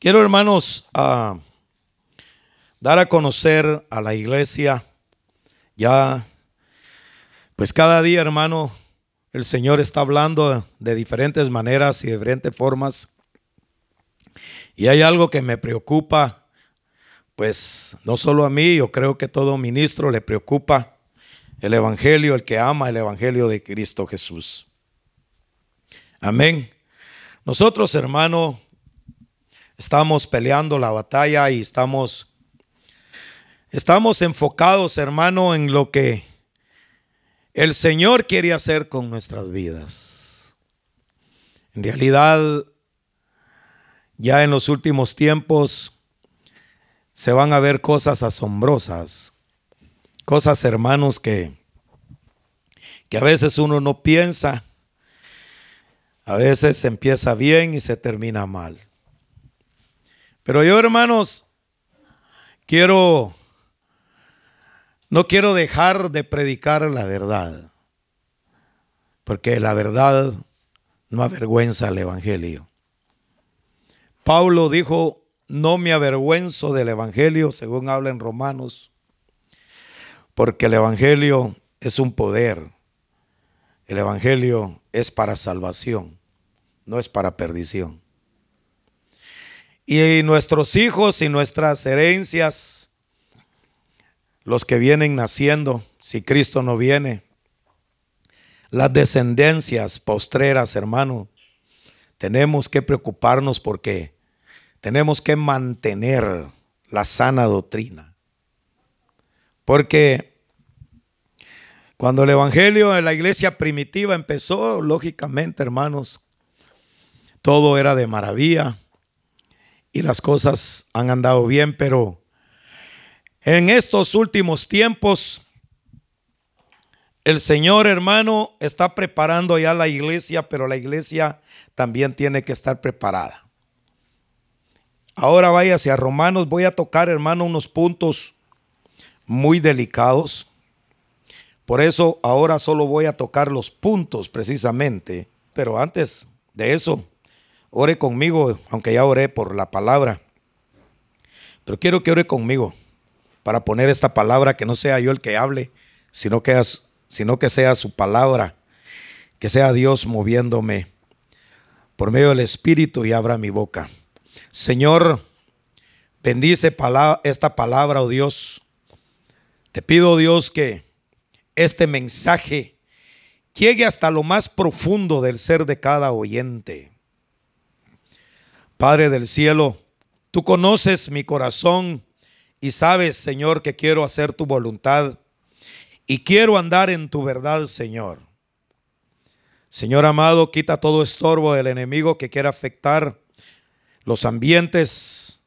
Quiero, hermanos, dar a conocer a la iglesia ya, pues cada día, hermano, el Señor está hablando de diferentes maneras y de diferentes formas. Y hay algo que me preocupa, pues no solo a mí, yo creo que todo ministro le preocupa el Evangelio, el que ama el Evangelio de Cristo Jesús. Amén. Nosotros, hermano, estamos peleando la batalla y estamos, estamos enfocados, hermano, en lo que el Señor quiere hacer con nuestras vidas. En realidad, ya en los últimos tiempos se van a ver cosas asombrosas, cosas, hermanos, que, que a veces uno no piensa, a veces empieza bien y se termina mal. Pero yo, hermanos, quiero, no quiero dejar de predicar la verdad, porque la verdad no avergüenza al Evangelio. Pablo dijo, no me avergüenzo del Evangelio, según habla en Romanos, porque el Evangelio es un poder. El Evangelio es para salvación, no es para perdición. Y nuestros hijos y nuestras herencias, los que vienen naciendo, si Cristo no viene, las descendencias postreras, hermano, tenemos que preocuparnos porque tenemos que mantener la sana doctrina. Porque cuando el Evangelio en la iglesia primitiva empezó, lógicamente, hermanos, todo era de maravilla y las cosas han andado bien, pero en estos últimos tiempos el Señor hermano está preparando ya la iglesia, pero la iglesia también tiene que estar preparada. Ahora váyase a Romanos, voy a tocar hermano unos puntos muy delicados. Por eso ahora solo voy a tocar los puntos precisamente. Pero antes de eso, Ore conmigo, aunque ya oré por la palabra. Pero quiero que ore conmigo para poner esta palabra que no sea yo el que hable, sino que, sino que sea su palabra, que sea Dios moviéndome por medio del Espíritu y abra mi boca. Señor, bendice esta palabra, oh Dios. Te pido, Dios, que este mensaje llegue hasta lo más profundo del ser de cada oyente. Padre del cielo, tú conoces mi corazón y sabes, Señor, que quiero hacer tu voluntad y quiero andar en tu verdad, Señor. Señor amado, quita todo estorbo del enemigo que quiera afectar los ambientes.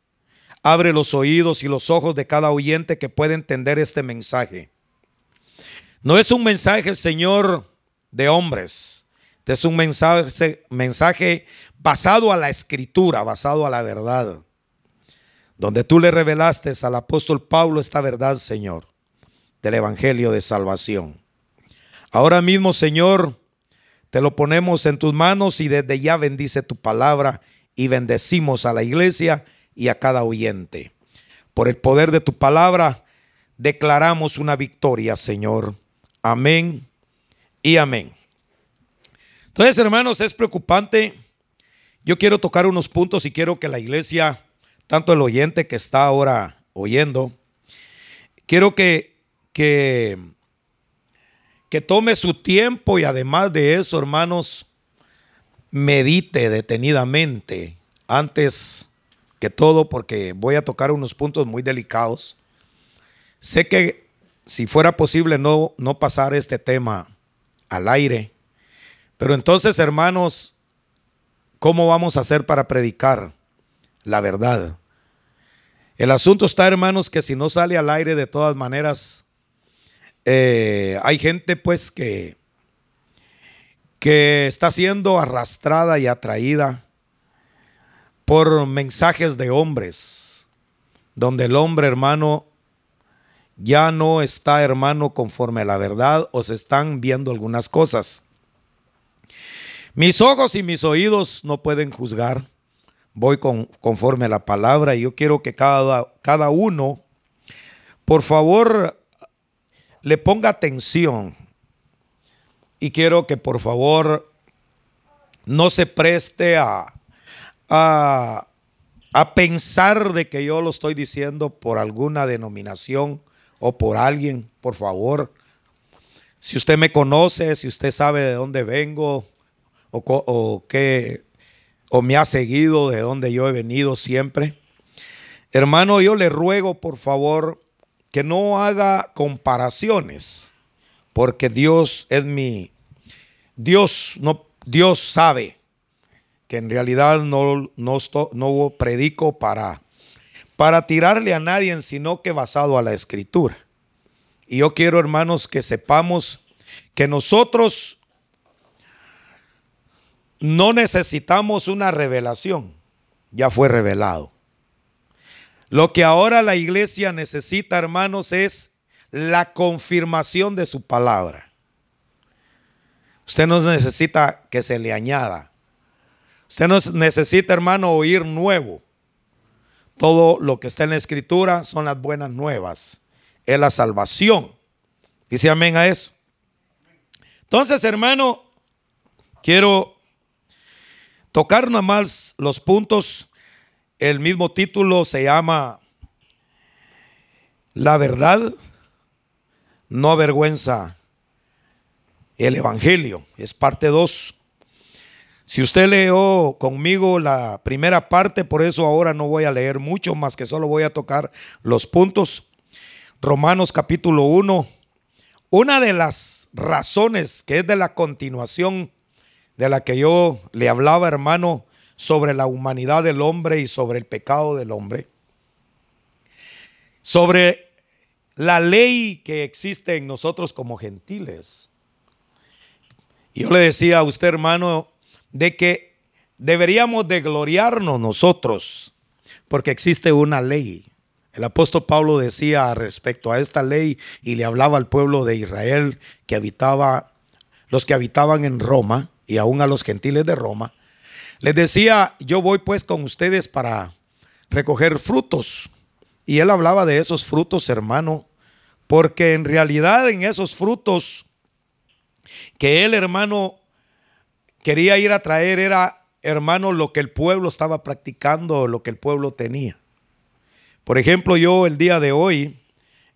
Abre los oídos y los ojos de cada oyente que pueda entender este mensaje. No es un mensaje, Señor, de hombres. Es un mensaje, mensaje basado a la escritura, basado a la verdad, donde tú le revelaste al apóstol Pablo esta verdad, Señor, del Evangelio de Salvación. Ahora mismo, Señor, te lo ponemos en tus manos y desde ya bendice tu palabra y bendecimos a la iglesia y a cada oyente. Por el poder de tu palabra, declaramos una victoria, Señor. Amén y amén. Entonces, hermanos, es preocupante yo quiero tocar unos puntos y quiero que la iglesia, tanto el oyente que está ahora oyendo, quiero que, que, que tome su tiempo y además de eso, hermanos, medite detenidamente antes que todo, porque voy a tocar unos puntos muy delicados. Sé que si fuera posible no, no pasar este tema al aire, pero entonces, hermanos, ¿Cómo vamos a hacer para predicar la verdad? El asunto está, hermanos, que si no sale al aire de todas maneras, eh, hay gente pues que, que está siendo arrastrada y atraída por mensajes de hombres, donde el hombre, hermano, ya no está, hermano, conforme a la verdad o se están viendo algunas cosas. Mis ojos y mis oídos no pueden juzgar, voy con, conforme a la palabra y yo quiero que cada, cada uno, por favor, le ponga atención. Y quiero que por favor no se preste a, a, a pensar de que yo lo estoy diciendo por alguna denominación o por alguien, por favor. Si usted me conoce, si usted sabe de dónde vengo o, o o me ha seguido de dónde yo he venido siempre, hermano, yo le ruego por favor que no haga comparaciones, porque Dios es mi Dios no Dios sabe que en realidad no, no, no predico para, para tirarle a nadie, sino que basado a la escritura. Y yo quiero, hermanos, que sepamos que nosotros no necesitamos una revelación, ya fue revelado. Lo que ahora la iglesia necesita, hermanos, es la confirmación de su palabra. Usted no necesita que se le añada. Usted no necesita, hermano, oír nuevo. Todo lo que está en la escritura son las buenas nuevas. Es la salvación. Dice amén a eso. Entonces, hermano, quiero tocar nada más los puntos. El mismo título se llama La verdad no avergüenza el Evangelio. Es parte 2. Si usted leyó conmigo la primera parte, por eso ahora no voy a leer mucho, más que solo voy a tocar los puntos. Romanos capítulo 1. Una de las razones que es de la continuación de la que yo le hablaba, hermano, sobre la humanidad del hombre y sobre el pecado del hombre, sobre la ley que existe en nosotros como gentiles. Yo le decía a usted, hermano, de que deberíamos de gloriarnos nosotros, porque existe una ley. El apóstol Pablo decía respecto a esta ley y le hablaba al pueblo de Israel que habitaba, los que habitaban en Roma y aún a los gentiles de Roma, les decía, yo voy pues con ustedes para recoger frutos. Y él hablaba de esos frutos, hermano, porque en realidad en esos frutos que él, hermano, quería ir a traer era, hermano, lo que el pueblo estaba practicando, lo que el pueblo tenía. Por ejemplo, yo el día de hoy,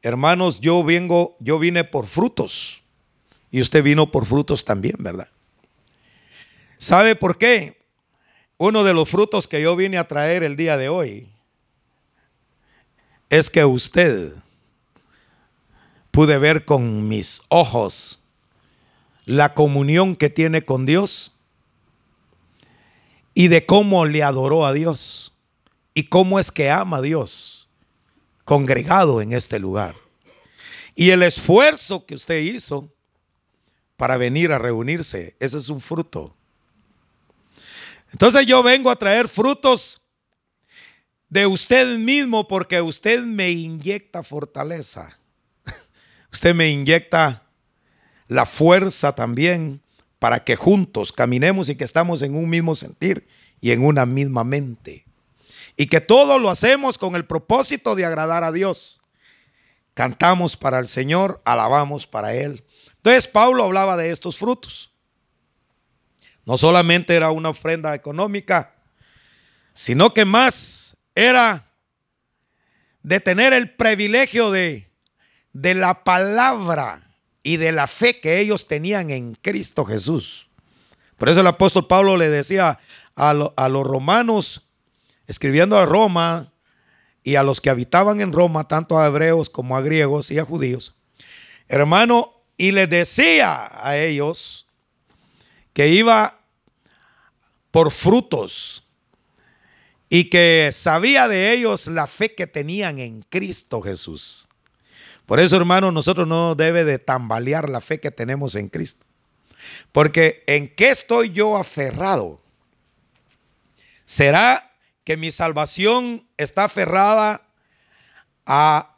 hermanos, yo vengo, yo vine por frutos y usted vino por frutos también, ¿verdad? ¿Sabe por qué? Uno de los frutos que yo vine a traer el día de hoy es que usted pude ver con mis ojos la comunión que tiene con Dios y de cómo le adoró a Dios y cómo es que ama a Dios congregado en este lugar. Y el esfuerzo que usted hizo para venir a reunirse, ese es un fruto. Entonces yo vengo a traer frutos de usted mismo porque usted me inyecta fortaleza. Usted me inyecta la fuerza también para que juntos caminemos y que estamos en un mismo sentir y en una misma mente. Y que todo lo hacemos con el propósito de agradar a Dios. Cantamos para el Señor, alabamos para Él. Entonces Pablo hablaba de estos frutos. No solamente era una ofrenda económica, sino que más era de tener el privilegio de, de la palabra y de la fe que ellos tenían en Cristo Jesús. Por eso el apóstol Pablo le decía a, los romanos, escribiendo a Roma y a los que habitaban en Roma, tanto a hebreos como a griegos y a judíos, hermano, y les decía a ellos que iba por frutos y que sabía de ellos la fe que tenían en Cristo Jesús. Por eso, hermano, nosotros no debe de tambalear la fe que tenemos en Cristo. Porque ¿en qué estoy yo aferrado? ¿Será que mi salvación está aferrada a,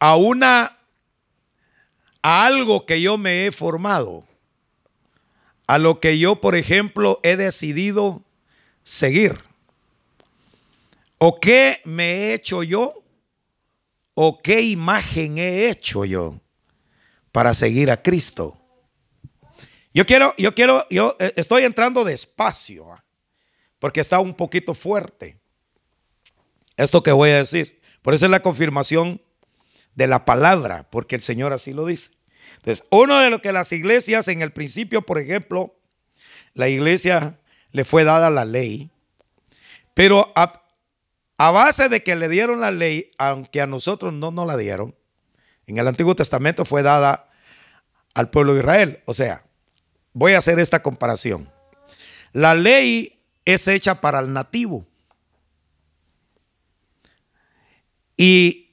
a una a algo que yo me he formado? A lo que yo, por ejemplo, he decidido seguir. ¿O qué me he hecho yo? ¿O qué imagen he hecho yo para seguir a Cristo? Yo quiero, yo quiero, yo eh, estoy entrando despacio, ¿ah? porque está un poquito fuerte esto que voy a decir. Por eso es la confirmación de la palabra, porque el Señor así lo dice. Entonces, uno de lo que las iglesias en el principio, por ejemplo, la iglesia le fue dada la ley, pero a, base de que le dieron la ley, aunque a nosotros no nos la dieron, en el Antiguo Testamento fue dada al pueblo de Israel. O sea, voy a hacer esta comparación. La ley es hecha para el nativo. Y,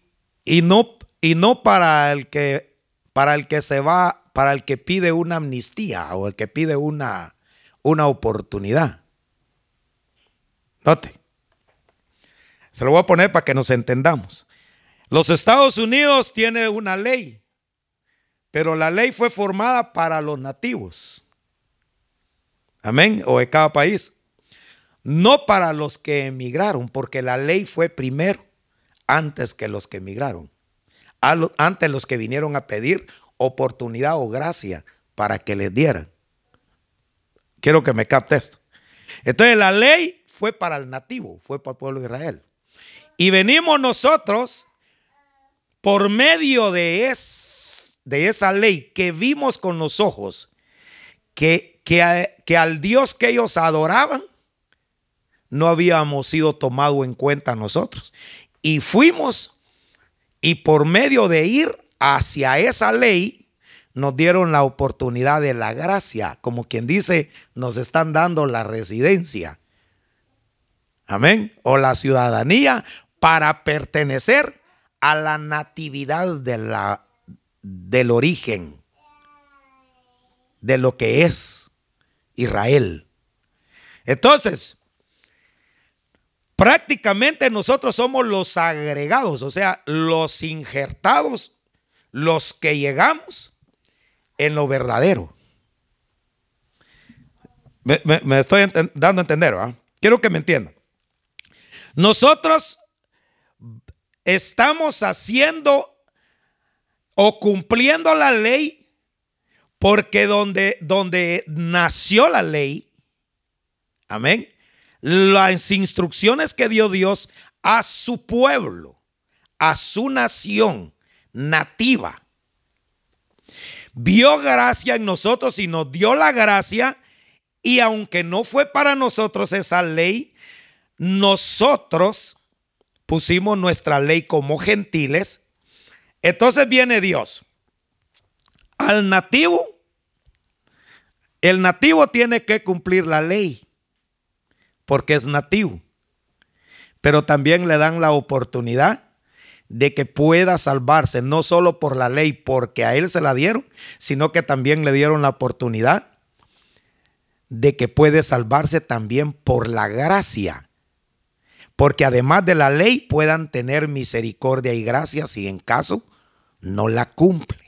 no, y no para el que para el que se va, para el que pide una amnistía o el que pide una, una oportunidad. Note. Se lo voy a poner para que nos entendamos. Los Estados Unidos tiene una ley, pero la ley fue formada para los nativos. Amén. O de cada país. No para los que emigraron, porque la ley fue primero, antes que los que emigraron. Antes los que vinieron a pedir oportunidad o gracia para que les dieran. Quiero que me capte esto. Entonces la ley fue para el nativo, fue para el pueblo de Israel. Y venimos nosotros por medio de, es, de esa ley que vimos con los ojos, que que, al Dios que ellos adoraban no habíamos sido tomado en cuenta nosotros. Y fuimos y por medio de ir hacia esa ley, nos dieron la oportunidad de la gracia, como quien dice, nos están dando la residencia. Amén. O la ciudadanía para pertenecer a la natividad del origen, de lo que es. Israel. Entonces, prácticamente nosotros somos los agregados, o sea, los injertados, los que llegamos en lo verdadero. Me, estoy dando a entender, ¿va? Quiero que me entiendan. Nosotros estamos haciendo o cumpliendo la ley porque donde, donde nació la ley, amén, las instrucciones que dio Dios a su pueblo, a su nación nativa, vio gracia en nosotros y nos dio la gracia. Y aunque no fue para nosotros esa ley, nosotros pusimos nuestra ley como gentiles. Entonces viene Dios al nativo el nativo tiene que cumplir la ley porque es nativo, pero también le dan la oportunidad de que pueda salvarse, no solo por la ley, porque a él se la dieron, sino que también le dieron la oportunidad de que puede salvarse también por la gracia. Porque además de la ley puedan tener misericordia y gracia si en caso no la cumple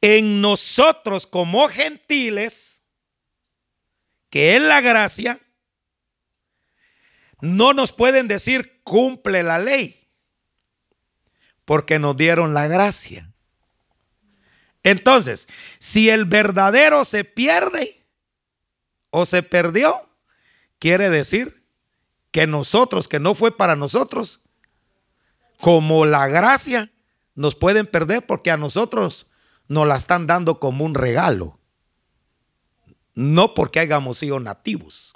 en nosotros como gentiles, que es la gracia, no nos pueden decir cumple la ley, porque nos dieron la gracia. Entonces, si el verdadero se pierde o se perdió, quiere decir que nosotros, que no fue para nosotros, como la gracia, nos pueden perder porque a nosotros nos la están dando como un regalo. No porque hayamos sido nativos.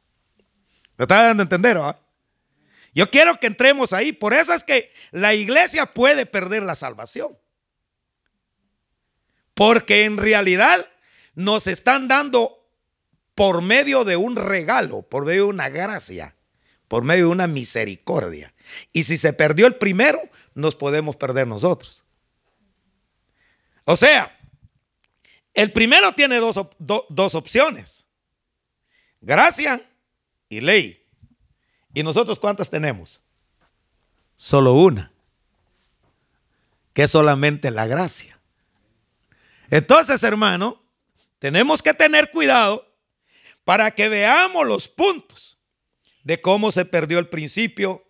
¿Me está dando a entender? Yo quiero que entremos ahí. Por eso es que la iglesia puede perder la salvación. Porque en realidad nos están dando por medio de un regalo, por medio de una gracia, por medio de una misericordia. Y si se perdió el primero, nos podemos perder nosotros. O sea, el primero tiene dos, opciones. Gracia y ley. ¿Y nosotros cuántas tenemos? Solo una. Que es solamente la gracia. Entonces, hermano, tenemos que tener cuidado para que veamos los puntos. de cómo se perdió el principio,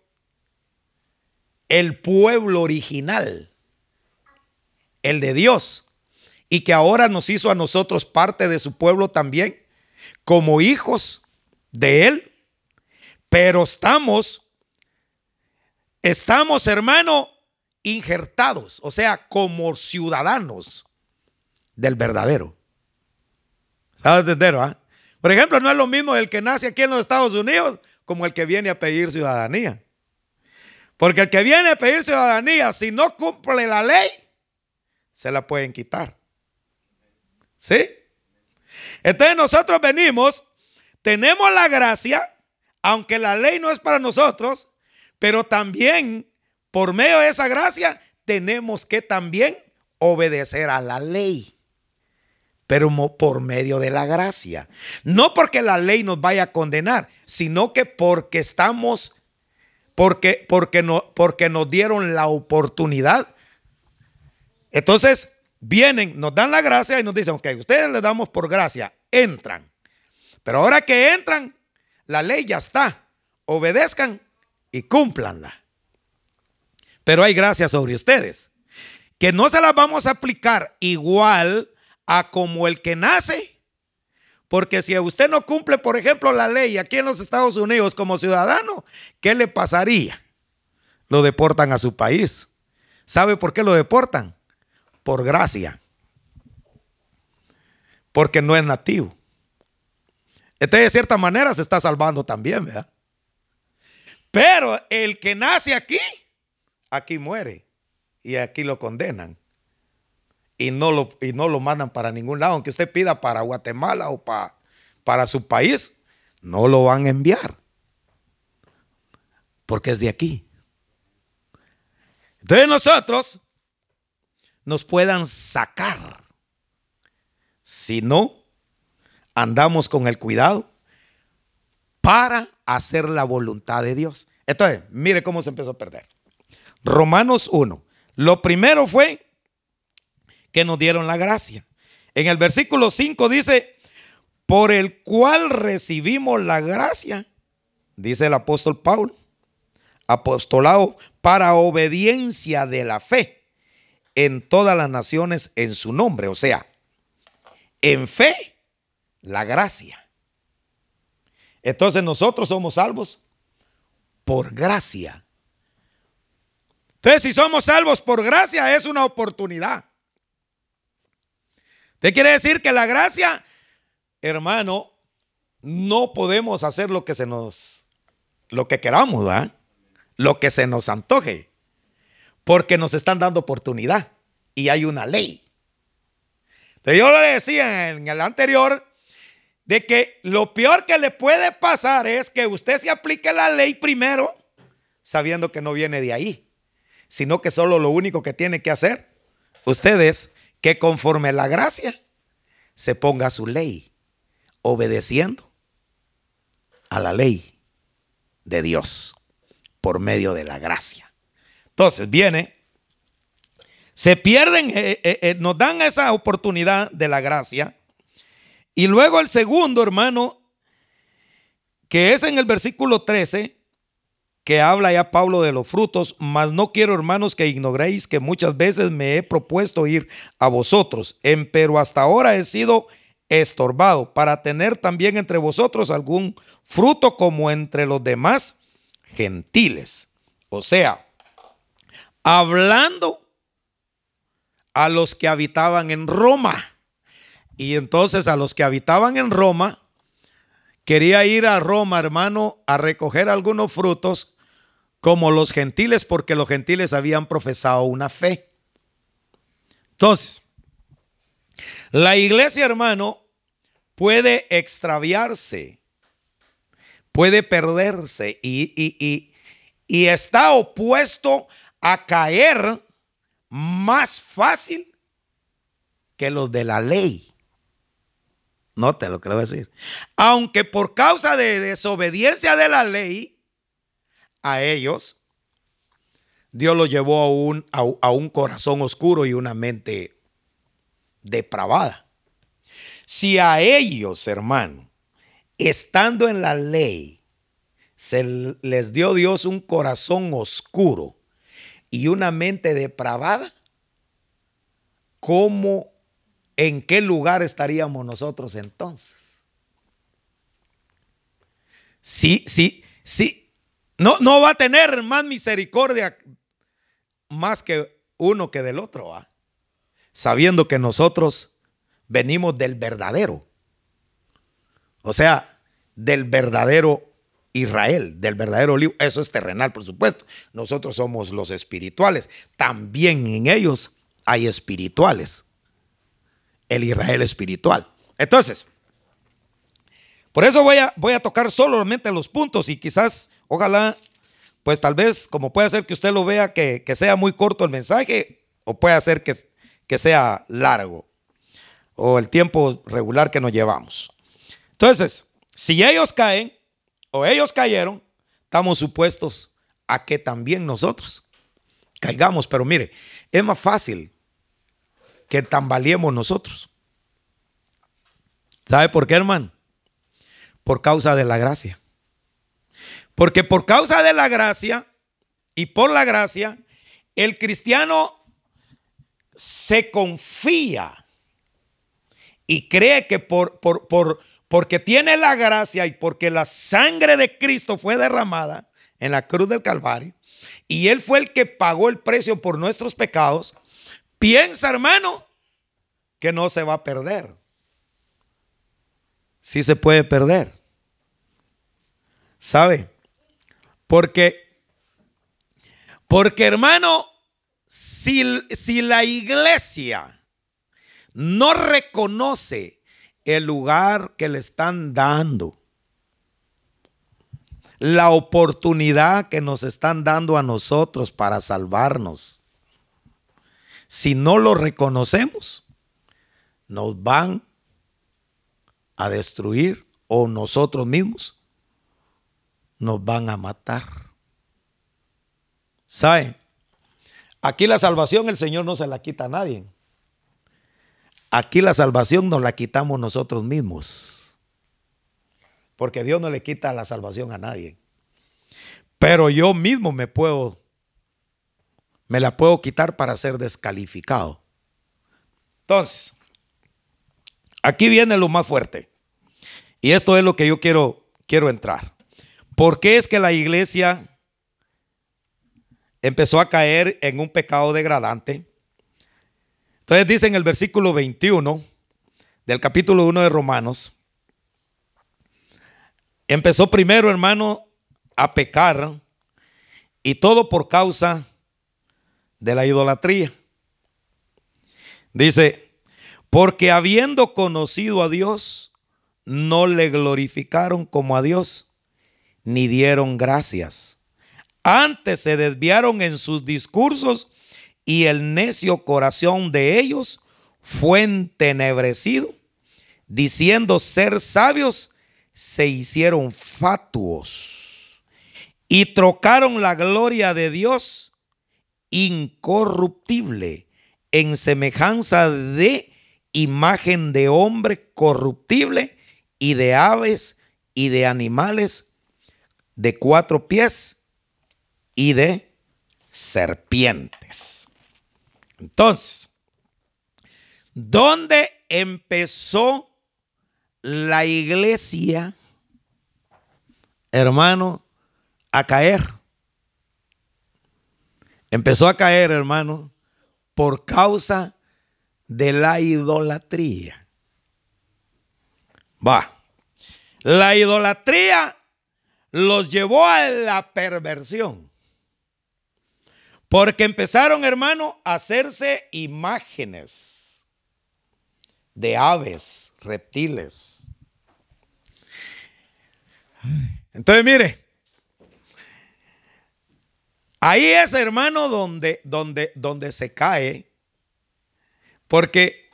el pueblo original, el de Dios, y que ahora nos hizo a nosotros parte de su pueblo también, como hijos de Él, pero estamos, estamos hermano, injertados, o sea, como ciudadanos del verdadero. ¿Sabes entender, ah? Por ejemplo, no es lo mismo el que nace aquí en los Estados Unidos como el que viene a pedir ciudadanía. Porque el que viene a pedir ciudadanía, si no cumple la ley, se la pueden quitar. ¿Sí? Entonces nosotros venimos, tenemos la gracia, aunque la ley no es para nosotros, pero también por medio de esa gracia tenemos que también obedecer a la ley pero por medio de la gracia. No porque la ley nos vaya a condenar, sino que porque estamos, porque, porque, no, porque nos dieron la oportunidad. Entonces vienen, nos dan la gracia y nos dicen, ok, ustedes les damos por gracia, entran. Pero ahora que entran, la ley ya está. Obedezcan y cúmplanla. Pero hay gracia sobre ustedes, que no se las vamos a aplicar igual a como el que nace. Porque si usted no cumple, por ejemplo, la ley aquí en los Estados Unidos como ciudadano, ¿qué le pasaría? Lo deportan a su país. ¿Sabe por qué lo deportan? Por gracia. Porque no es nativo. Entonces, de cierta manera, se está salvando también, ¿verdad? Pero el que nace aquí, aquí muere. Y aquí lo condenan y no lo, y no lo mandan para ningún lado. Aunque usted pida para Guatemala o para, para su país, no lo van a enviar. Porque es de aquí. Entonces nosotros nos puedan sacar. Si no, andamos con el cuidado para hacer la voluntad de Dios. Entonces, mire cómo se empezó a perder. Romanos 1. Lo primero fue que nos dieron la gracia. En el versículo 5 dice, por el cual recibimos la gracia, dice el apóstol Pablo, apostolado para obediencia de la fe en todas las naciones en su nombre. O sea, en fe, la gracia. Entonces nosotros somos salvos por gracia. Entonces, si somos salvos por gracia, es una oportunidad. ¿Qué quiere decir que la gracia, hermano, no podemos hacer lo que se nos, lo que queramos, ¿verdad? Lo que se nos antoje, porque nos están dando oportunidad y hay una ley. Yo le decía en el anterior de que lo peor que le puede pasar es que usted se aplique la ley primero, sabiendo que no viene de ahí, sino que solo lo único que tiene que hacer ustedes que conforme la gracia se ponga su ley, obedeciendo a la ley de Dios por medio de la gracia. Entonces viene, se pierden, eh, eh, eh, nos dan esa oportunidad de la gracia. Y luego el segundo, hermano, que es en el versículo 13, que habla ya Pablo de los frutos, mas no quiero, hermanos, que ignoréis que muchas veces me he propuesto ir a vosotros, en, pero hasta ahora he sido estorbado para tener también entre vosotros algún fruto como entre los demás gentiles. O sea, hablando a los que habitaban en Roma. Y entonces a los que habitaban en Roma, quería ir a Roma, hermano, a recoger algunos frutos como los gentiles, porque los gentiles habían profesado una fe. Entonces, la iglesia, hermano, puede extraviarse, puede perderse y, y está opuesto a caer más fácil que los de la ley. Note lo que le a decir. Aunque por causa de desobediencia de la ley, a ellos, Dios los llevó a un, a, un corazón oscuro y una mente depravada. Si a ellos, hermano, estando en la ley, se les dio Dios un corazón oscuro y una mente depravada, ¿cómo, en qué lugar estaríamos nosotros entonces? Sí, sí, sí. No, no va a tener más misericordia más que uno que del otro, ¿ah? sabiendo que nosotros venimos del verdadero. O sea, del verdadero Israel, del verdadero libro. Eso es terrenal, por supuesto. Nosotros somos los espirituales. También en ellos hay espirituales. El Israel espiritual. Entonces, por eso voy a, voy a tocar solamente los puntos y quizás, ojalá, pues tal vez, como puede ser que usted lo vea, que, sea muy corto el mensaje, o puede ser que, que sea largo, o el tiempo regular que nos llevamos. Entonces, si ellos caen, o ellos cayeron, estamos supuestos a que también nosotros caigamos. Pero mire, es más fácil que tambaleemos nosotros. ¿Sabe por qué, hermano? Por causa de la gracia. Porque por causa de la gracia y por la gracia, el cristiano se confía y cree que por, por, por, porque tiene la gracia y porque la sangre de Cristo fue derramada en la cruz del Calvario y Él fue el que pagó el precio por nuestros pecados, piensa hermano que no se va a perder. Sí se puede perder. ¿Sabe? Porque, porque hermano, si, si la iglesia no reconoce el lugar que le están dando, la oportunidad que nos están dando a nosotros para salvarnos. Si no lo reconocemos, nos van a destruir o nosotros mismos nos van a matar. ¿Sabe? Aquí la salvación el Señor no se la quita a nadie. Aquí la salvación nos la quitamos nosotros mismos. Porque Dios no le quita la salvación a nadie. Pero yo mismo me puedo, me la puedo quitar para ser descalificado. Entonces, aquí viene lo más fuerte. Y esto es lo que yo quiero, quiero entrar. ¿Por qué es que la iglesia empezó a caer en un pecado degradante? Entonces dice en el versículo 21 del capítulo 1 de Romanos, empezó primero, hermano, a pecar y todo por causa de la idolatría. Dice, porque habiendo conocido a Dios, no le glorificaron como a Dios, ni dieron gracias. Antes se desviaron en sus discursos y el necio corazón de ellos fue entenebrecido, diciendo ser sabios, se hicieron fatuos y trocaron la gloria de Dios incorruptible en semejanza de imagen de hombre corruptible y de aves y de animales de cuatro pies y de serpientes. Entonces, ¿dónde empezó la iglesia, hermano, a caer? Empezó a caer, hermano, por causa de la idolatría. Va. La idolatría los llevó a la perversión. Porque empezaron, hermano, a hacerse imágenes de aves, reptiles. Entonces, mire, ahí es, hermano, donde, donde, donde se cae, porque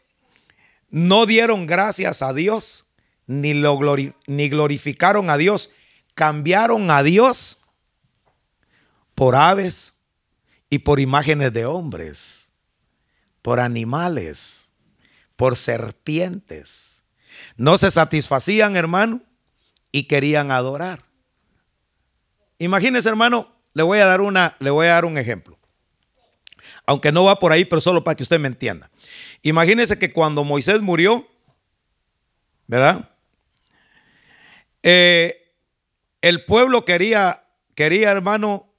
no dieron gracias a Dios, ni, lo ni glorificaron a Dios, cambiaron a Dios por aves, y por imágenes de hombres, por animales, por serpientes. No se satisfacían, hermano, y querían adorar. imagínese hermano, le voy a dar una, le voy a dar un ejemplo. Aunque no va por ahí, pero solo para que usted me entienda. Imagínese que cuando Moisés murió, ¿verdad? Eh, el pueblo quería, quería, hermano,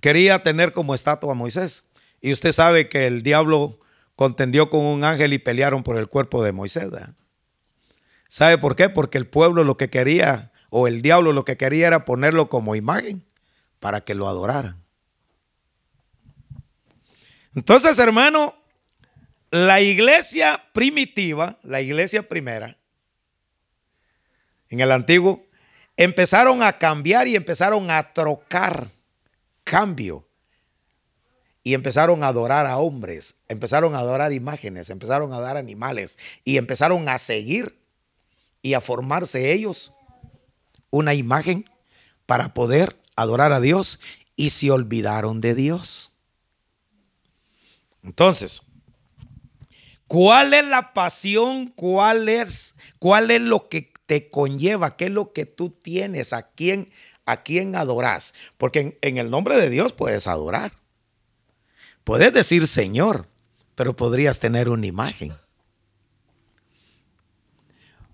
quería tener como estatua a Moisés. Y usted sabe que el diablo contendió con un ángel y pelearon por el cuerpo de Moisés. ¿Sabe por qué? Porque el pueblo lo que quería, o el diablo lo que quería era ponerlo como imagen para que lo adoraran. Entonces, hermano, la iglesia primitiva, la iglesia primera, en el antiguo, empezaron a cambiar y empezaron a trocar cambio. Y empezaron a adorar a hombres, empezaron a adorar imágenes, empezaron a adorar animales y empezaron a seguir y a formarse ellos una imagen para poder adorar a Dios y se olvidaron de Dios. Entonces, ¿cuál es la pasión? ¿Cuál es, cuál es lo que te conlleva? ¿Qué es lo que tú tienes? ¿A quién, a quién adoras? Porque en, en el nombre de Dios puedes adorar. Puedes decir Señor, pero podrías tener una imagen.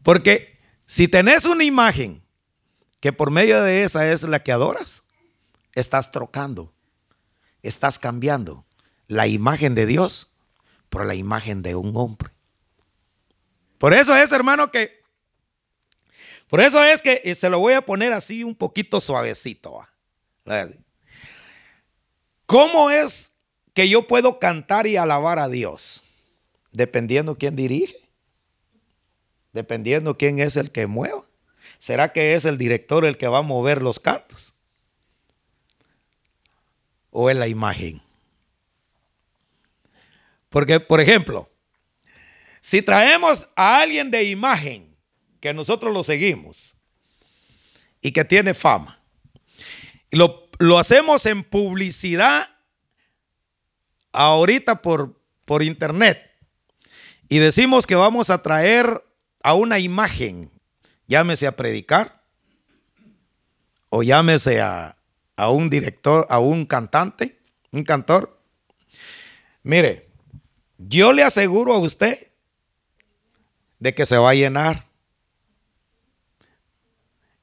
Porque si tenés una imagen que por medio de esa es la que adoras, estás trocando, estás cambiando la imagen de Dios por la imagen de un hombre. Por eso es, hermano, que, por eso es que se lo voy a poner así un poquito suavecito. ¿Cómo es que yo puedo cantar y alabar a Dios? Dependiendo quién dirige dependiendo quién es el que mueva. ¿Será que es el director el que va a mover los cantos? ¿O es la imagen? Porque, por ejemplo, si traemos a alguien de imagen, que nosotros lo seguimos, y que tiene fama, lo, lo hacemos en publicidad ahorita por, por internet, y decimos que vamos a traer a una imagen, llámese a predicar o llámese a, a un director, a un cantante, un cantor. Mire, yo le aseguro a usted de que se va a llenar.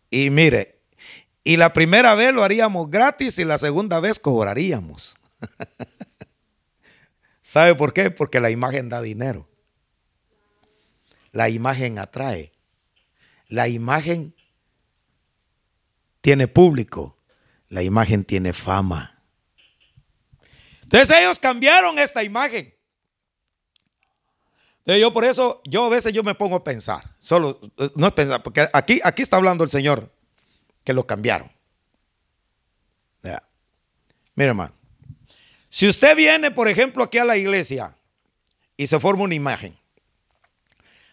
Y mire, y la primera vez lo haríamos gratis y la segunda vez cobraríamos. ¿Sabe por qué? Porque la imagen da dinero. La imagen atrae. La imagen tiene público. La imagen tiene fama. Entonces ellos cambiaron esta imagen. Entonces yo por eso, yo a veces yo me pongo a pensar. Solo, no es pensar, porque aquí, aquí está hablando el Señor que lo cambiaron. Mira, hermano. Si usted viene, por ejemplo, aquí a la iglesia y se forma una imagen,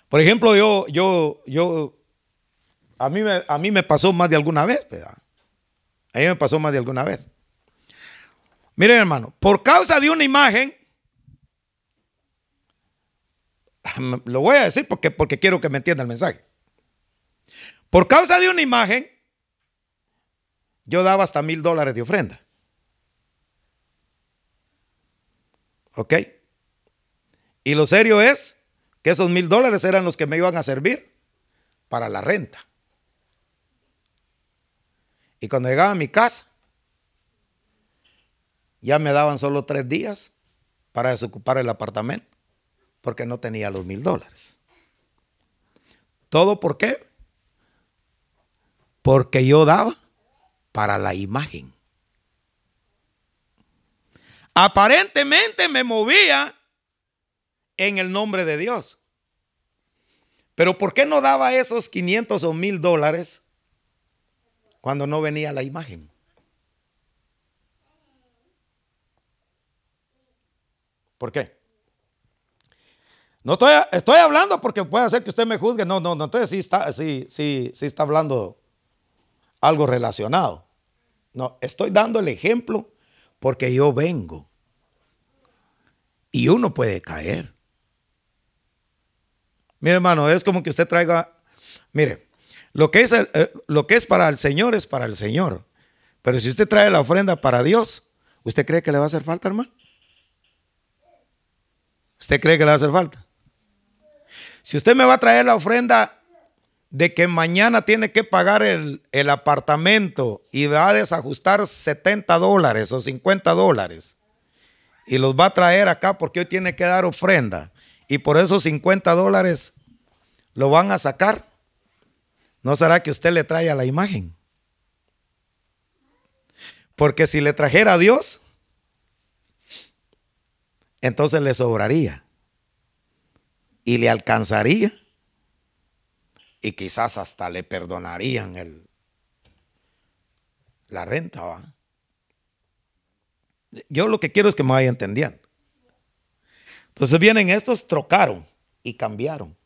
por ejemplo, yo, yo, yo, a mí, me, a mí me pasó más de alguna vez, ¿verdad? A mí me pasó más de alguna vez. Miren, hermano, por causa de una imagen, lo voy a decir porque, porque quiero que me entienda el mensaje. Por causa de una imagen, yo daba hasta mil dólares de ofrenda. ¿Ok? Y lo serio es que esos mil dólares eran los que me iban a servir para la renta. Y cuando llegaba a mi casa, ya me daban solo tres días para desocupar el apartamento, porque no tenía los mil dólares. ¿Todo por qué? Porque yo daba para la imagen. Aparentemente me movía en el nombre de Dios. Pero ¿por qué no daba esos 500 o 1000 dólares cuando no venía la imagen? ¿Por qué? No estoy, estoy hablando porque puede ser que usted me juzgue. No, no, no. Entonces sí está, sí, sí, sí está hablando algo relacionado. No, estoy dando el ejemplo porque yo vengo. Y uno puede caer. Mire, hermano, es como que usted traiga, mire, lo que, es lo que es para el Señor es para el Señor, Pero si usted trae la ofrenda para Dios, ¿usted cree que le va a hacer falta, hermano? ¿Usted cree que le va a hacer falta? Si usted me va a traer la ofrenda de que mañana tiene que pagar el, el, apartamento y va a desajustar 70 dólares o 50 dólares y los va a traer acá porque hoy tiene que dar ofrenda y por esos 50 dólares lo van a sacar, ¿no será que usted le trae a la imagen? Porque si le trajera a Dios, entonces le sobraría y le alcanzaría y quizás hasta le perdonarían el, la renta. ¿va? Yo lo que quiero es que me vaya entendiendo. Entonces vienen estos, trocaron y cambiaron.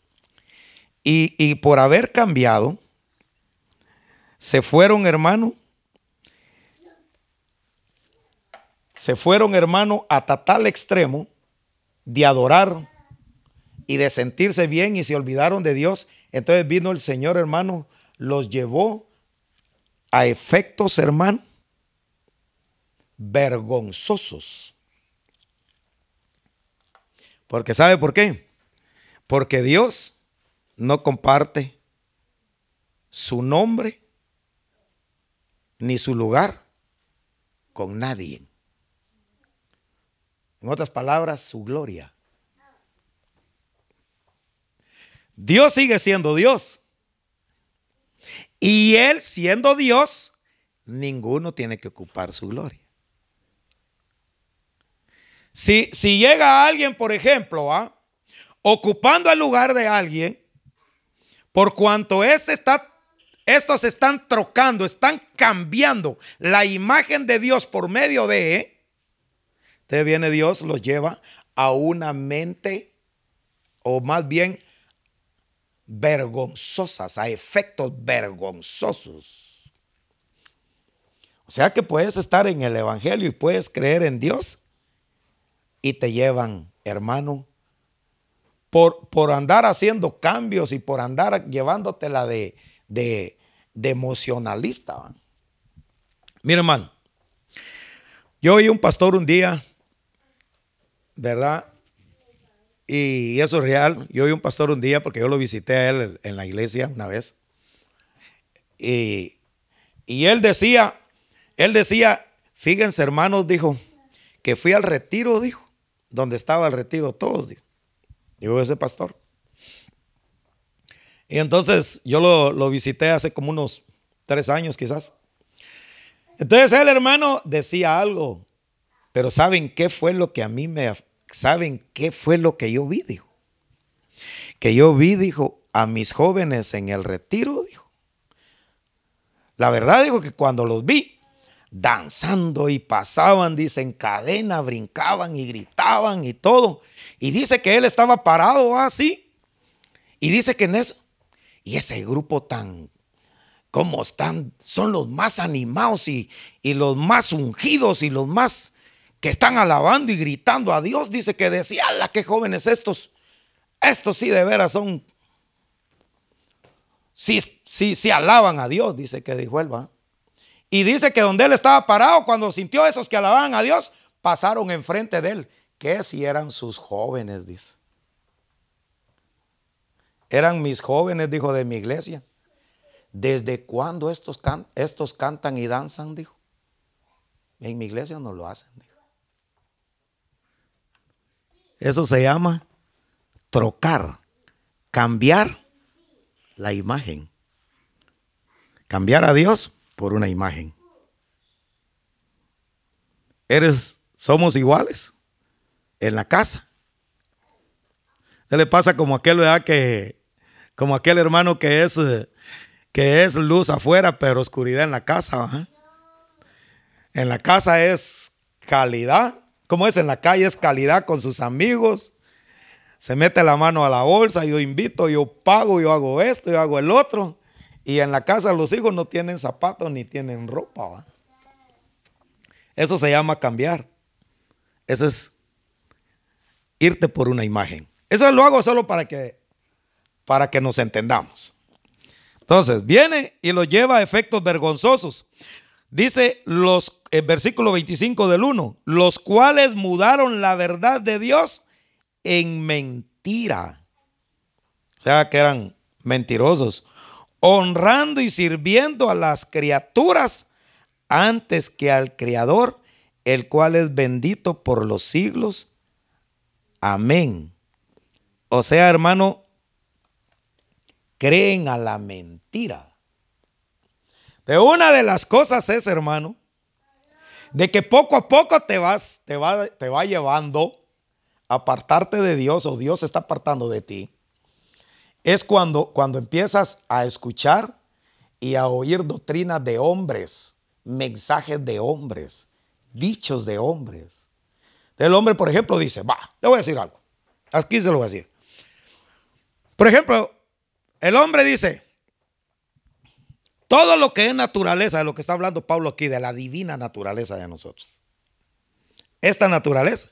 Y, y por haber cambiado, se fueron, hermano, se fueron, hermano, hasta tal extremo de adorar y de sentirse bien y se olvidaron de Dios. Entonces vino el Señor, hermano, los llevó a efectos, hermano, vergonzosos. Porque ¿sabe por qué? Porque Dios no comparte su nombre ni su lugar con nadie. En otras palabras, su gloria. Dios sigue siendo Dios. Y Él siendo Dios, ninguno tiene que ocupar su gloria. Si, si llega alguien, por ejemplo, ¿ah? ocupando el lugar de alguien, por cuanto este está, estos están trocando, están cambiando la imagen de Dios por medio de entonces viene Dios, los lleva a una mente, o más bien vergonzosas, a efectos vergonzosos. O sea que puedes estar en el Evangelio y puedes creer en Dios y te llevan, hermano, por, por andar haciendo cambios y por andar llevándotela de, de, de emocionalista. Mira, hermano, yo oí un pastor un día ¿verdad? Y eso es real. Yo vi un pastor un día porque yo lo visité a él en la iglesia una vez. Y, él decía, él decía, fíjense hermanos, dijo, que fui al retiro, dijo, donde estaba el retiro todos, dijo. Dijo ese pastor. Y entonces yo lo, lo visité hace como unos tres años quizás. Entonces el hermano decía algo, pero ¿saben qué fue lo que a mí me, ¿Saben qué fue lo que yo vi? Dijo. Que yo vi, dijo, a mis jóvenes en el retiro, dijo. La verdad, dijo que cuando los vi danzando y pasaban, dice, en cadena, brincaban y gritaban y todo. Y dice que él estaba parado así. Y dice que en eso, y ese grupo tan, como están, son los más animados y, y los más ungidos y los más que están alabando y gritando a Dios, dice que decía, ¡ala, qué jóvenes estos! Estos sí de veras son, sí, sí, sí alaban a Dios, dice que dijo él, va. Y dice que donde él estaba parado, cuando sintió esos que alababan a Dios, pasaron enfrente de él, que si eran sus jóvenes, dice. Eran mis jóvenes, dijo, de mi iglesia. ¿Desde cuándo estos, estos cantan y danzan? Dijo. En mi iglesia no lo hacen. Eso se llama trocar, cambiar la imagen. Cambiar a Dios por una imagen. Eres, somos iguales en la casa. ¿Qué le pasa como aquel, ¿verdad? Que, como aquel hermano que es, que es luz afuera, pero oscuridad en la casa. En la casa es calidad como es en la calle, es calidad con sus amigos. Se mete la mano a la bolsa, yo invito, yo pago, yo hago esto, yo hago el otro. Y en la casa los hijos no tienen zapatos ni tienen ropa. Eso se llama cambiar. Eso es irte por una imagen. Eso lo hago solo para que, para que nos entendamos. Entonces, viene y lo lleva a efectos vergonzosos. Dice los, el versículo 25 del 1, los cuales mudaron la verdad de Dios en mentira. O sea que eran mentirosos, honrando y sirviendo a las criaturas antes que al Creador, el cual es bendito por los siglos. Amén. O sea, hermano, creen a la mentira. De una de las cosas es, hermano, de que poco a poco te vas, te va, te va llevando a apartarte de Dios o Dios se está apartando de ti. Es cuando, cuando empiezas a escuchar y a oír doctrinas de hombres, mensajes de hombres, dichos de hombres. El hombre, por ejemplo, dice, va, le voy a decir algo. Aquí se lo voy a decir. Por ejemplo, el hombre dice, todo lo que es naturaleza, de lo que está hablando Pablo aquí, de la divina naturaleza de nosotros. Esta naturaleza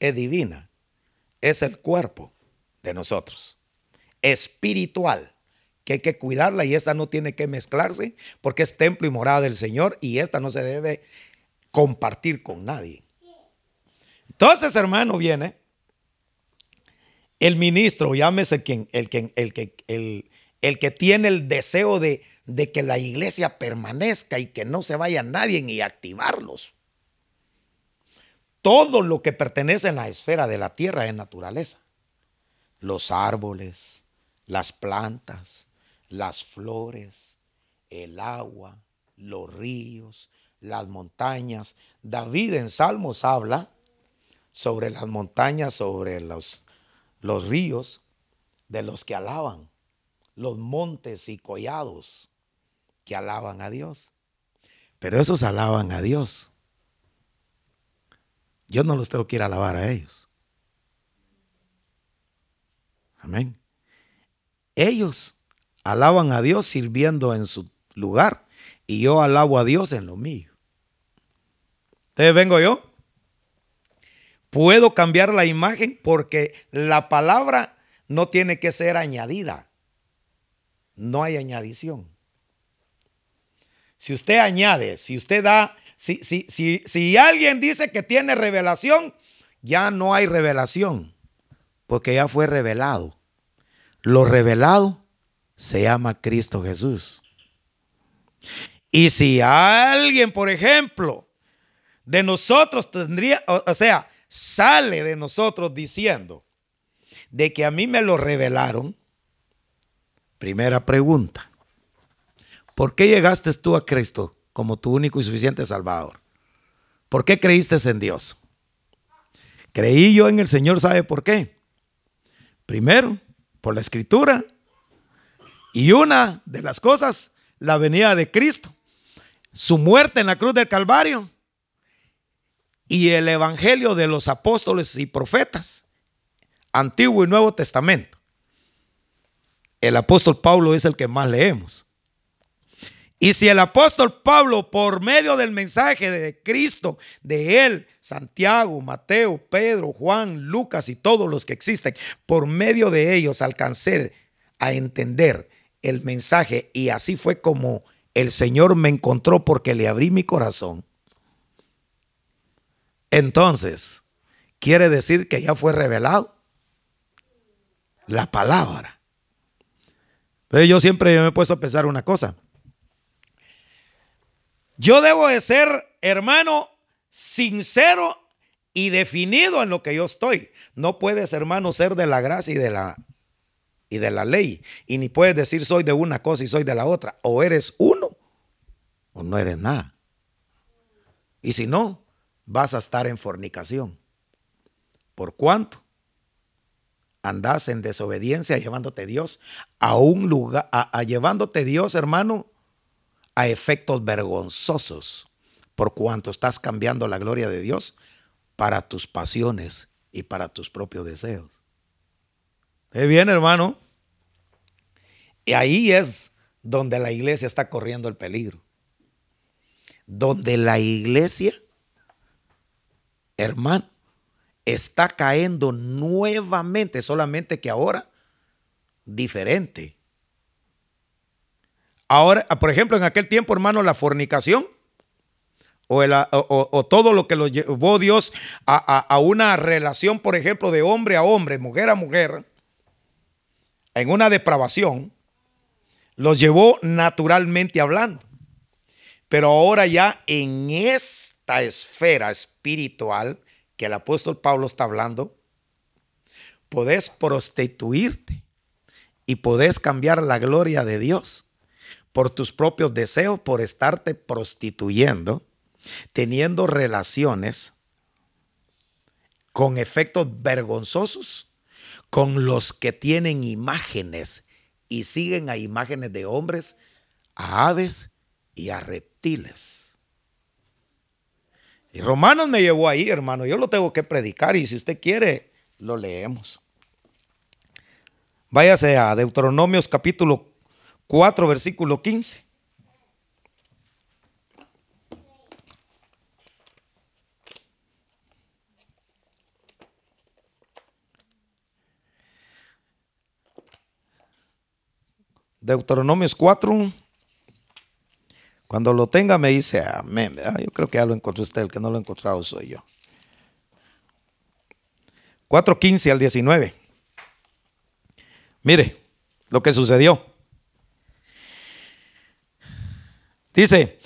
es divina, es el cuerpo de nosotros, espiritual, que hay que cuidarla y esta no tiene que mezclarse porque es templo y morada del Señor y esta no se debe compartir con nadie. Entonces, hermano, viene el ministro, llámese quien, el, el, el, el, el que tiene el deseo de de que la iglesia permanezca y que no se vaya nadie y activarlos. Todo lo que pertenece en la esfera de la tierra es naturaleza. Los árboles, las plantas, las flores, el agua, los ríos, las montañas. David en Salmos habla sobre las montañas, sobre los, los ríos, de los que alaban, los montes y collados que alaban a Dios. Pero esos alaban a Dios. Yo no los tengo que ir a alabar a ellos. Amén. Ellos alaban a Dios sirviendo en su lugar y yo alabo a Dios en lo mío. Entonces vengo yo. Puedo cambiar la imagen porque la palabra no tiene que ser añadida. No hay añadición. Si usted añade, si usted da, si, si, si, si alguien dice que tiene revelación, ya no hay revelación, porque ya fue revelado. Lo revelado se llama Cristo Jesús. Y si alguien, por ejemplo, de nosotros tendría, o, sea, sale de nosotros diciendo de que a mí me lo revelaron, primera pregunta, ¿Por qué llegaste tú a Cristo como tu único y suficiente Salvador? ¿Por qué creíste en Dios? Creí yo en el Señor, ¿sabe por qué? Primero, por la escritura. Y una de las cosas, la venida de Cristo, su muerte en la cruz del Calvario y el evangelio de los apóstoles y profetas, Antiguo y Nuevo Testamento. El apóstol Pablo es el que más leemos. Y si el apóstol Pablo, por medio del mensaje de Cristo, de él, Santiago, Mateo, Pedro, Juan, Lucas y todos los que existen, por medio de ellos alcancé a entender el mensaje y así fue como el Señor me encontró porque le abrí mi corazón. Entonces, quiere decir que ya fue revelado la palabra. Pero yo siempre me he puesto a pensar una cosa. Yo debo de ser, hermano, sincero y definido en lo que yo estoy. No puedes, hermano, ser de la gracia y de la, y de la ley. Y ni puedes decir soy de una cosa y soy de la otra. O eres uno o no eres nada. Y si no, vas a estar en fornicación. ¿Por cuánto? Andas en desobediencia llevándote Dios a un lugar, a llevándote Dios, hermano, a efectos vergonzosos por cuanto estás cambiando la gloria de Dios para tus pasiones y para tus propios deseos. ¿Está bien, hermano? Y ahí es donde la iglesia está corriendo el peligro. Donde la iglesia, hermano, está cayendo nuevamente, solamente que ahora diferente. Ahora, por ejemplo, en aquel tiempo, hermano, la fornicación o, todo lo que lo llevó Dios a, una relación, por ejemplo, de hombre a hombre, mujer a mujer, en una depravación, los llevó naturalmente hablando. Pero ahora ya en esta esfera espiritual que el apóstol Pablo está hablando, podés prostituirte y podés cambiar la gloria de Dios por tus propios deseos, por estarte prostituyendo teniendo relaciones con efectos vergonzosos con los que tienen imágenes y siguen a imágenes de hombres, a aves y a reptiles. Y Romanos me llevó ahí, hermano. Yo lo tengo que predicar y si usted quiere, lo leemos. Váyase a Deuteronomios capítulo 4, versículo 15. Deuteronomios 4. Cuando lo tenga me dice amén. Yo creo que ya lo encontró usted, el que no lo ha encontrado soy yo. 4.15 al 19. Mire lo que sucedió. Dice,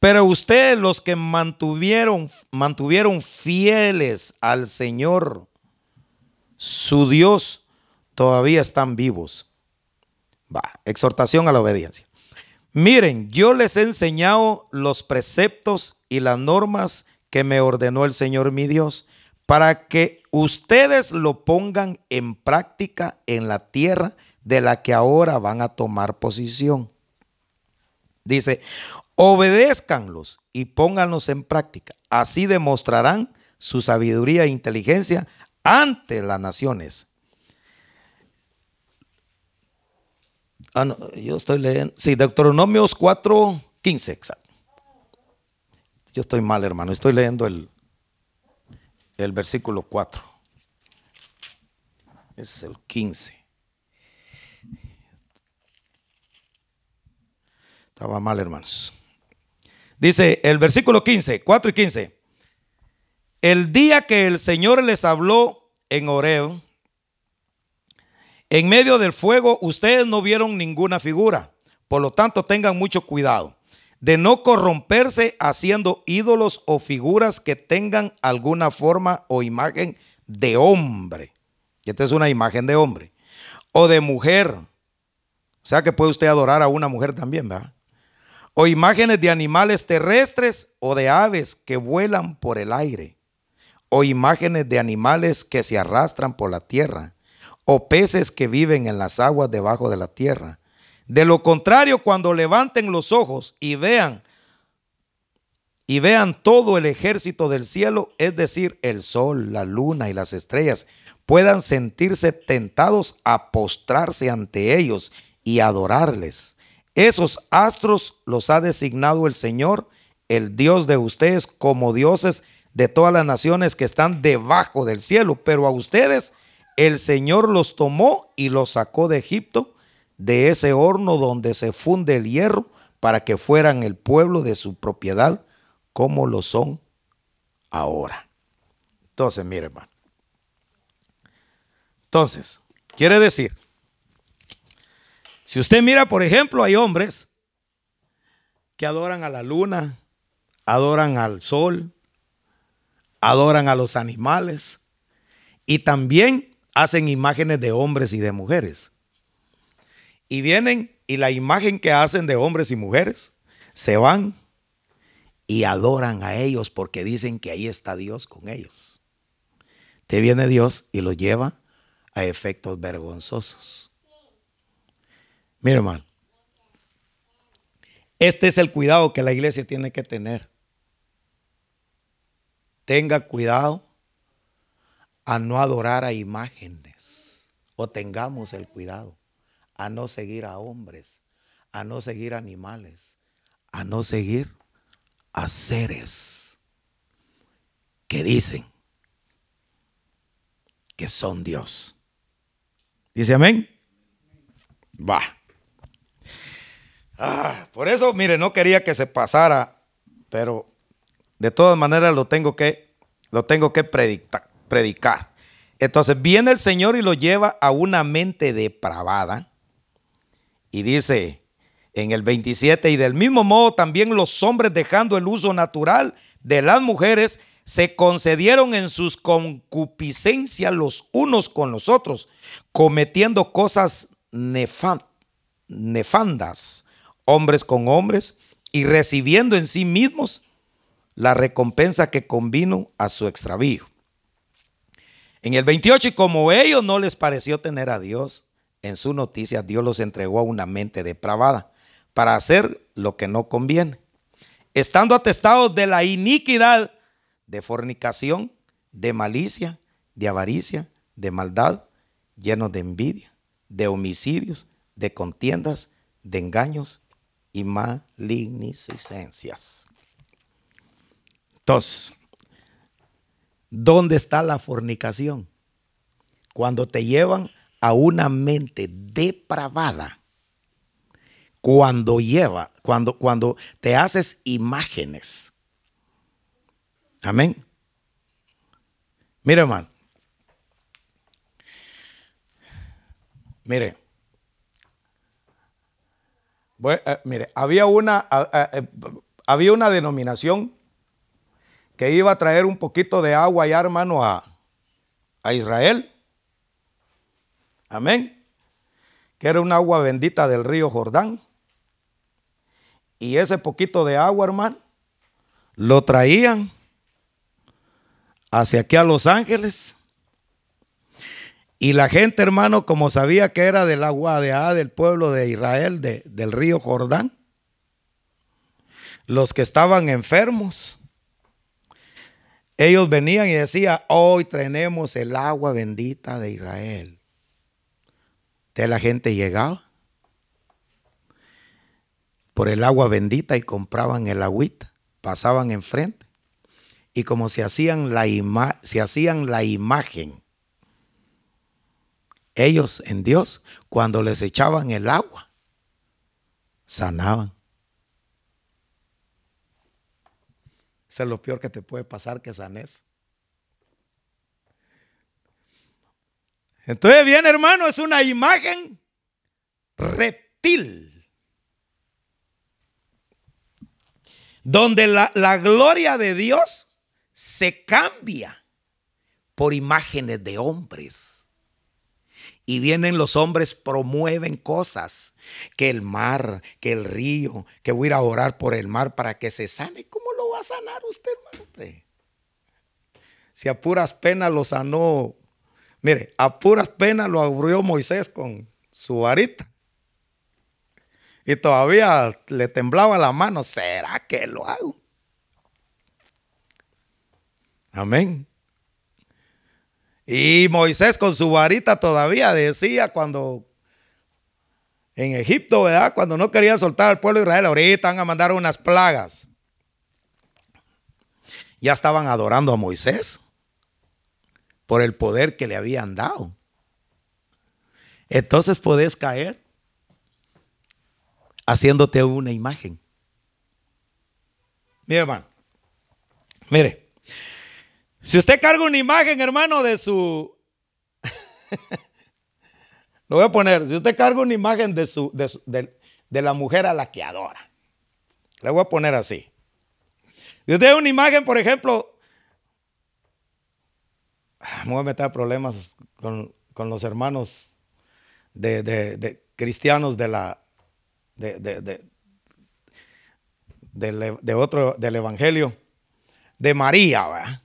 pero ustedes los que mantuvieron, mantuvieron fieles al Señor, su Dios, todavía están vivos Va, exhortación a la obediencia. Miren, yo les he enseñado los preceptos y las normas que me ordenó el Señor mi Dios para que ustedes lo pongan en práctica en la tierra de la que ahora van a tomar posición. Dice, obedézcanlos y pónganlos en práctica. Así demostrarán su sabiduría e inteligencia ante las naciones Ah, no, yo estoy leyendo. Sí, Deuteronomios 4, 15, exacto. Yo estoy mal, hermano. Estoy leyendo el, el versículo 4. Ese es el 15. Estaba mal, hermanos. Dice el versículo 15, 4 y 15. El día que el Señor les habló en Oreo, en medio del fuego ustedes no vieron ninguna figura, por lo tanto tengan mucho cuidado de no corromperse haciendo ídolos o figuras que tengan alguna forma o imagen de hombre. Y esta es una imagen de hombre. O de mujer. O sea que puede usted adorar a una mujer también, ¿verdad? O imágenes de animales terrestres o de aves que vuelan por el aire. O imágenes de animales que se arrastran por la tierra o peces que viven en las aguas debajo de la tierra. De lo contrario, cuando levanten los ojos y vean y vean todo el ejército del cielo, es decir, el sol, la luna y las estrellas, puedan sentirse tentados a postrarse ante ellos y adorarles. Esos astros los ha designado el Señor, el Dios de ustedes, como dioses de todas las naciones que están debajo del cielo, pero a ustedes el Señor los tomó y los sacó de Egipto, de ese horno donde se funde el hierro, para que fueran el pueblo de su propiedad, como lo son ahora. Entonces, mire, hermano. Entonces, quiere decir, si usted mira, por ejemplo, hay hombres que adoran a la luna, adoran al sol, adoran a los animales y también hacen imágenes de hombres y de mujeres. Y vienen y la imagen que hacen de hombres y mujeres se van y adoran a ellos porque dicen que ahí está Dios con ellos. Te viene Dios y lo lleva a efectos vergonzosos. Mira, hermano, este es el cuidado que la iglesia tiene que tener. Tenga cuidado a no adorar a imágenes o tengamos el cuidado a no seguir a hombres, a no seguir animales, a no seguir a seres que dicen que son Dios. Dice amén. Va. Ah, por eso, mire, no quería que se pasara, pero De todas maneras lo tengo que, lo tengo que predicar, predicar. Entonces viene el Señor y lo lleva a una mente depravada. Y dice en el 27, y del mismo modo también los hombres dejando el uso natural de las mujeres, se concedieron en sus concupiscencias los unos con los otros, cometiendo cosas nefandas, hombres con hombres, y recibiendo en sí mismos la recompensa que convino a su extravío. En el 28, y como ellos no les pareció tener a Dios en su noticia, Dios los entregó a una mente depravada para hacer lo que no conviene, estando atestados de la iniquidad de fornicación, de malicia, de avaricia, de maldad, llenos de envidia, de homicidios, de contiendas, de engaños y malignicencias. Entonces, ¿dónde está la fornicación? Cuando te llevan a una mente depravada. Cuando lleva, cuando, cuando te haces imágenes. Amén. Mire, hermano. Mire. Eh, mire, había una, eh, había una denominación que iba a traer un poquito de agua ya, hermano, a, a Israel. Amén. Que era un agua bendita del río Jordán. Y ese poquito de agua, hermano, lo traían hacia aquí a Los Ángeles. Y la gente, hermano, como sabía que era del agua de A, del pueblo de Israel, del río Jordán, los que estaban enfermos, ellos venían y decían, hoy tenemos el agua bendita de Israel la gente llegaba por el agua bendita y compraban el agüita, pasaban enfrente. Y como se hacían la, se hacían la imagen, ellos en Dios, cuando les echaban el agua, sanaban. Es lo peor que te puede pasar que sanes. Entonces, bien, hermano, es una imagen reptil. Donde la, la gloria de Dios se cambia por imágenes de hombres. Y vienen los hombres, promueven cosas, que el mar, que el río, que voy a ir a orar por el mar para que se sane. ¿Cómo va a sanar usted, hermano? Si a puras penas lo sanó Mire, a puras penas lo abrió Moisés con su varita. Y todavía le temblaba la mano. ¿Será que lo hago? Amén. Y Moisés con su varita todavía decía cuando en Egipto, ¿verdad? Cuando no quería soltar al pueblo de Israel, ahorita van a mandar unas plagas. Ya estaban adorando a Moisés por el poder que le habían dado. Entonces podés caer haciéndote una imagen. Mire, hermano. Mire. Si usted carga una imagen, hermano, de su... Lo voy a poner. Si usted carga una imagen de, su, de, de la mujer a la que adora. Le voy a poner así. Si usted una imagen, por ejemplo, me voy a meter problemas con, los hermanos de, cristianos de la de, de, otro del evangelio. De María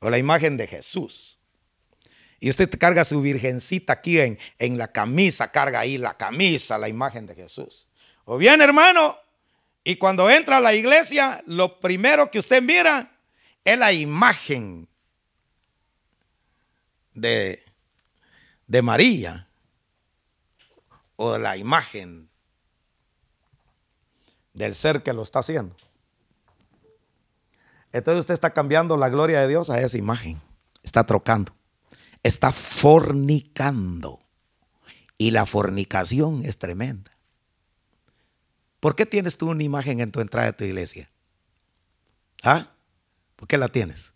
o la imagen de Jesús. Y usted carga su virgencita aquí en, en la camisa carga ahí la camisa la imagen de Jesús. O bien hermano y cuando entra a la iglesia lo primero que usted mira es la imagen de, de María o la imagen del ser que lo está haciendo. Entonces usted está cambiando la gloria de Dios a esa imagen. Está trocando. Está fornicando. Y la fornicación es tremenda. ¿Por qué tienes tú una imagen en tu entrada de tu iglesia? ¿Ah? ¿Por qué la tienes?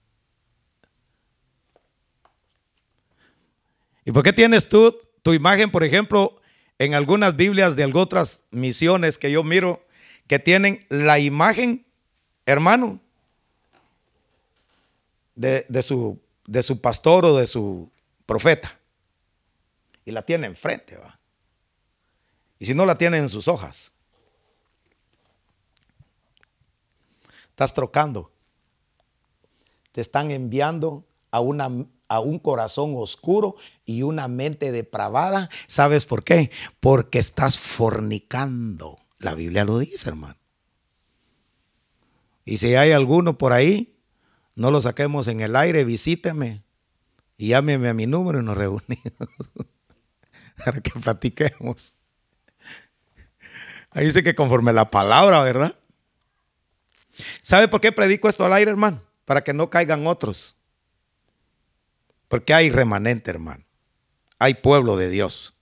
¿Y por qué tienes tú tu imagen, por ejemplo, en algunas Biblias de otras misiones que yo miro, que tienen la imagen, hermano, de, su, de su pastor o de su profeta? Y la tiene enfrente, va. Y si no la tiene en sus hojas, estás trocando. Te están enviando a, un corazón oscuro y una mente depravada. ¿Sabes por qué? Porque estás fornicando. La Biblia lo dice, hermano. Y si hay alguno por ahí, no lo saquemos en el aire, visíteme y llámeme a mi número y nos reunimos para que platiquemos. Ahí dice que conforme la palabra, ¿verdad? ¿Sabe por qué predico esto al aire, hermano? Para que no caigan otros. Porque hay remanente, hermano. Hay pueblo de Dios.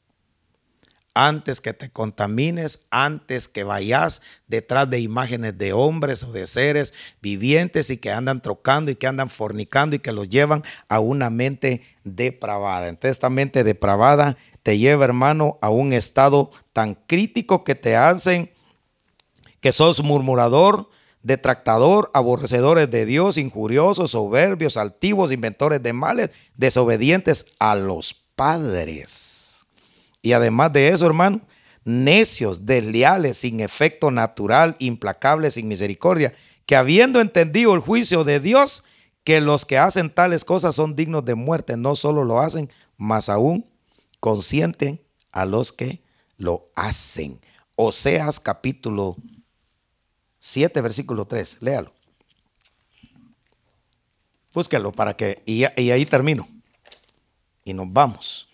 Antes que te contamines, antes que vayas detrás de imágenes de hombres o de seres vivientes y que andan trocando y que andan fornicando y que los llevan a una mente depravada. Entonces esta mente depravada te lleva, hermano, a un estado tan crítico que te hacen que sos murmurador, detractador, aborrecedores de Dios, injuriosos, soberbios, altivos, inventores de males, desobedientes a los padres. Y además de eso, hermano, necios, desleales, sin efecto natural, implacables, sin misericordia, que habiendo entendido el juicio de Dios, que los que hacen tales cosas son dignos de muerte, no solo lo hacen, más aún consienten a los que lo hacen. Oseas capítulo 7, versículo 3. Léalo. Búsquelo para que, y, y ahí termino. Y nos vamos.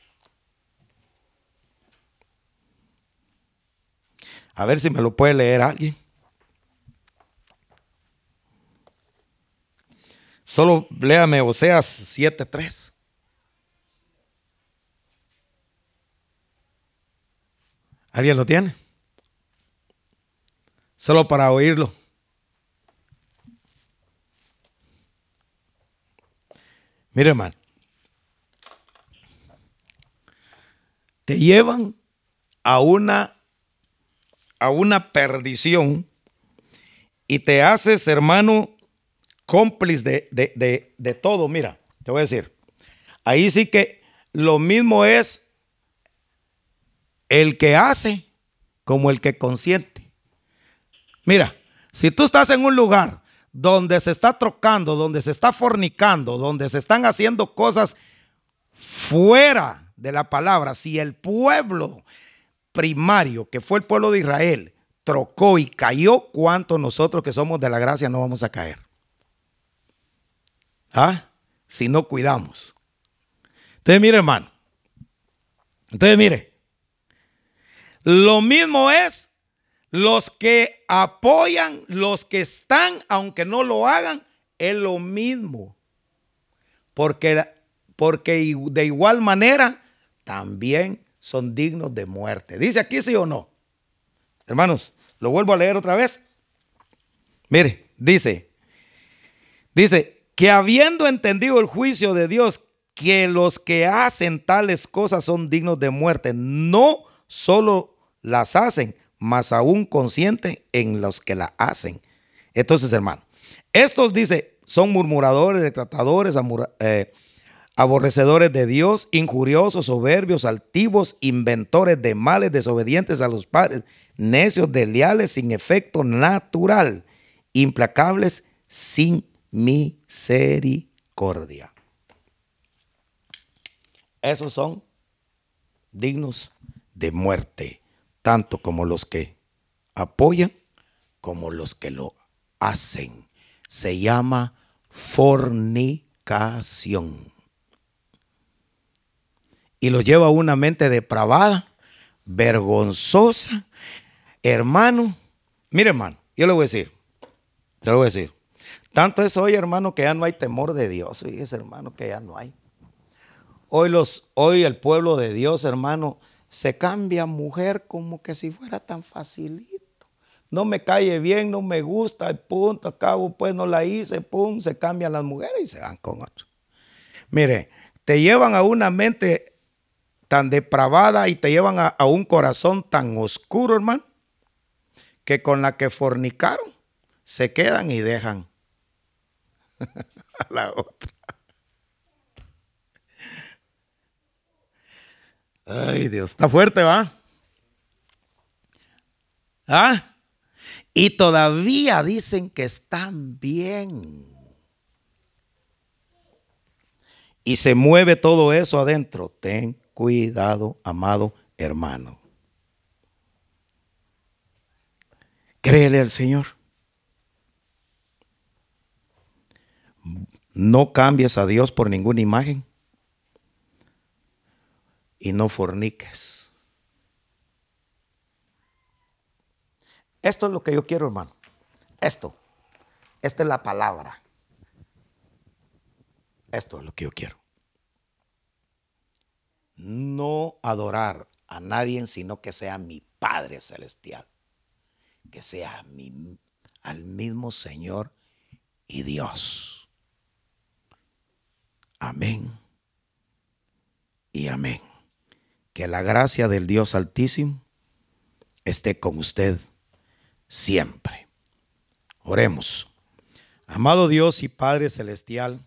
A ver si me lo puede leer alguien. Solo léame Oseas 7.3. ¿Alguien lo tiene? Solo para oírlo. Mire, hermano. Te llevan a una, a una perdición y te haces, hermano, cómplice de, de todo. Mira, te voy a decir. Ahí sí que lo mismo es el que hace como el que consiente. Mira, si tú estás en un lugar donde se está trocando, donde se está fornicando, donde se están haciendo cosas fuera de la palabra, si el pueblo primario, que fue el pueblo de Israel, trocó y cayó, ¿cuánto nosotros que somos de la gracia no vamos a caer? ¿Ah? Si no cuidamos. Entonces, mire, hermano. Entonces, mire. Lo mismo es los que apoyan, los que están, aunque no lo hagan, es lo mismo. Porque, porque de igual manera también son dignos de muerte. Dice aquí sí o no. Hermanos, lo vuelvo a leer otra vez. Mire, dice, dice que habiendo entendido el juicio de Dios, que los que hacen tales cosas son dignos de muerte, no solo las hacen, más aún consciente en los que la hacen. Entonces, hermano, estos dice, son murmuradores, declatadores, eh, aborrecedores de Dios, injuriosos, soberbios, altivos, inventores de males, desobedientes a los padres, necios, desleales, sin efecto natural, implacables, sin misericordia. Esos son dignos de muerte tanto como los que apoyan como los que lo hacen. Se llama fornicación. Y lo lleva a una mente depravada, vergonzosa. Hermano, mire hermano, yo le voy a decir, te lo voy a decir. Tanto es hoy, hermano, que ya no hay temor de Dios. Fíjese, hermano, que ya no hay. Hoy, los, hoy el pueblo de Dios, hermano, se cambia mujer como que si fuera tan facilito. no me cae bien, no me gusta, punto, cabo, pues no la hice, pum, se cambian las mujeres y se van con otro. Mire, te llevan a una mente tan depravada y te llevan a, a un corazón tan oscuro, hermano, que con la que fornicaron se quedan y dejan a la otra. Ay, Dios, está fuerte, ¿va? ¿Ah? Y todavía dicen que están bien. Y se mueve todo eso adentro. Ten cuidado, amado hermano. Créele al Señor. No cambies a Dios por ninguna imagen. Y no forniques. Esto es lo que yo quiero, hermano. Esto. Esta es la palabra. Esto es lo que yo quiero. No adorar a nadie sino que sea mi Padre Celestial. Que sea mi, al mismo Señor y Dios. Amén. Y amén. Que la gracia del Dios Altísimo esté con usted siempre. Oremos. Amado Dios y Padre Celestial,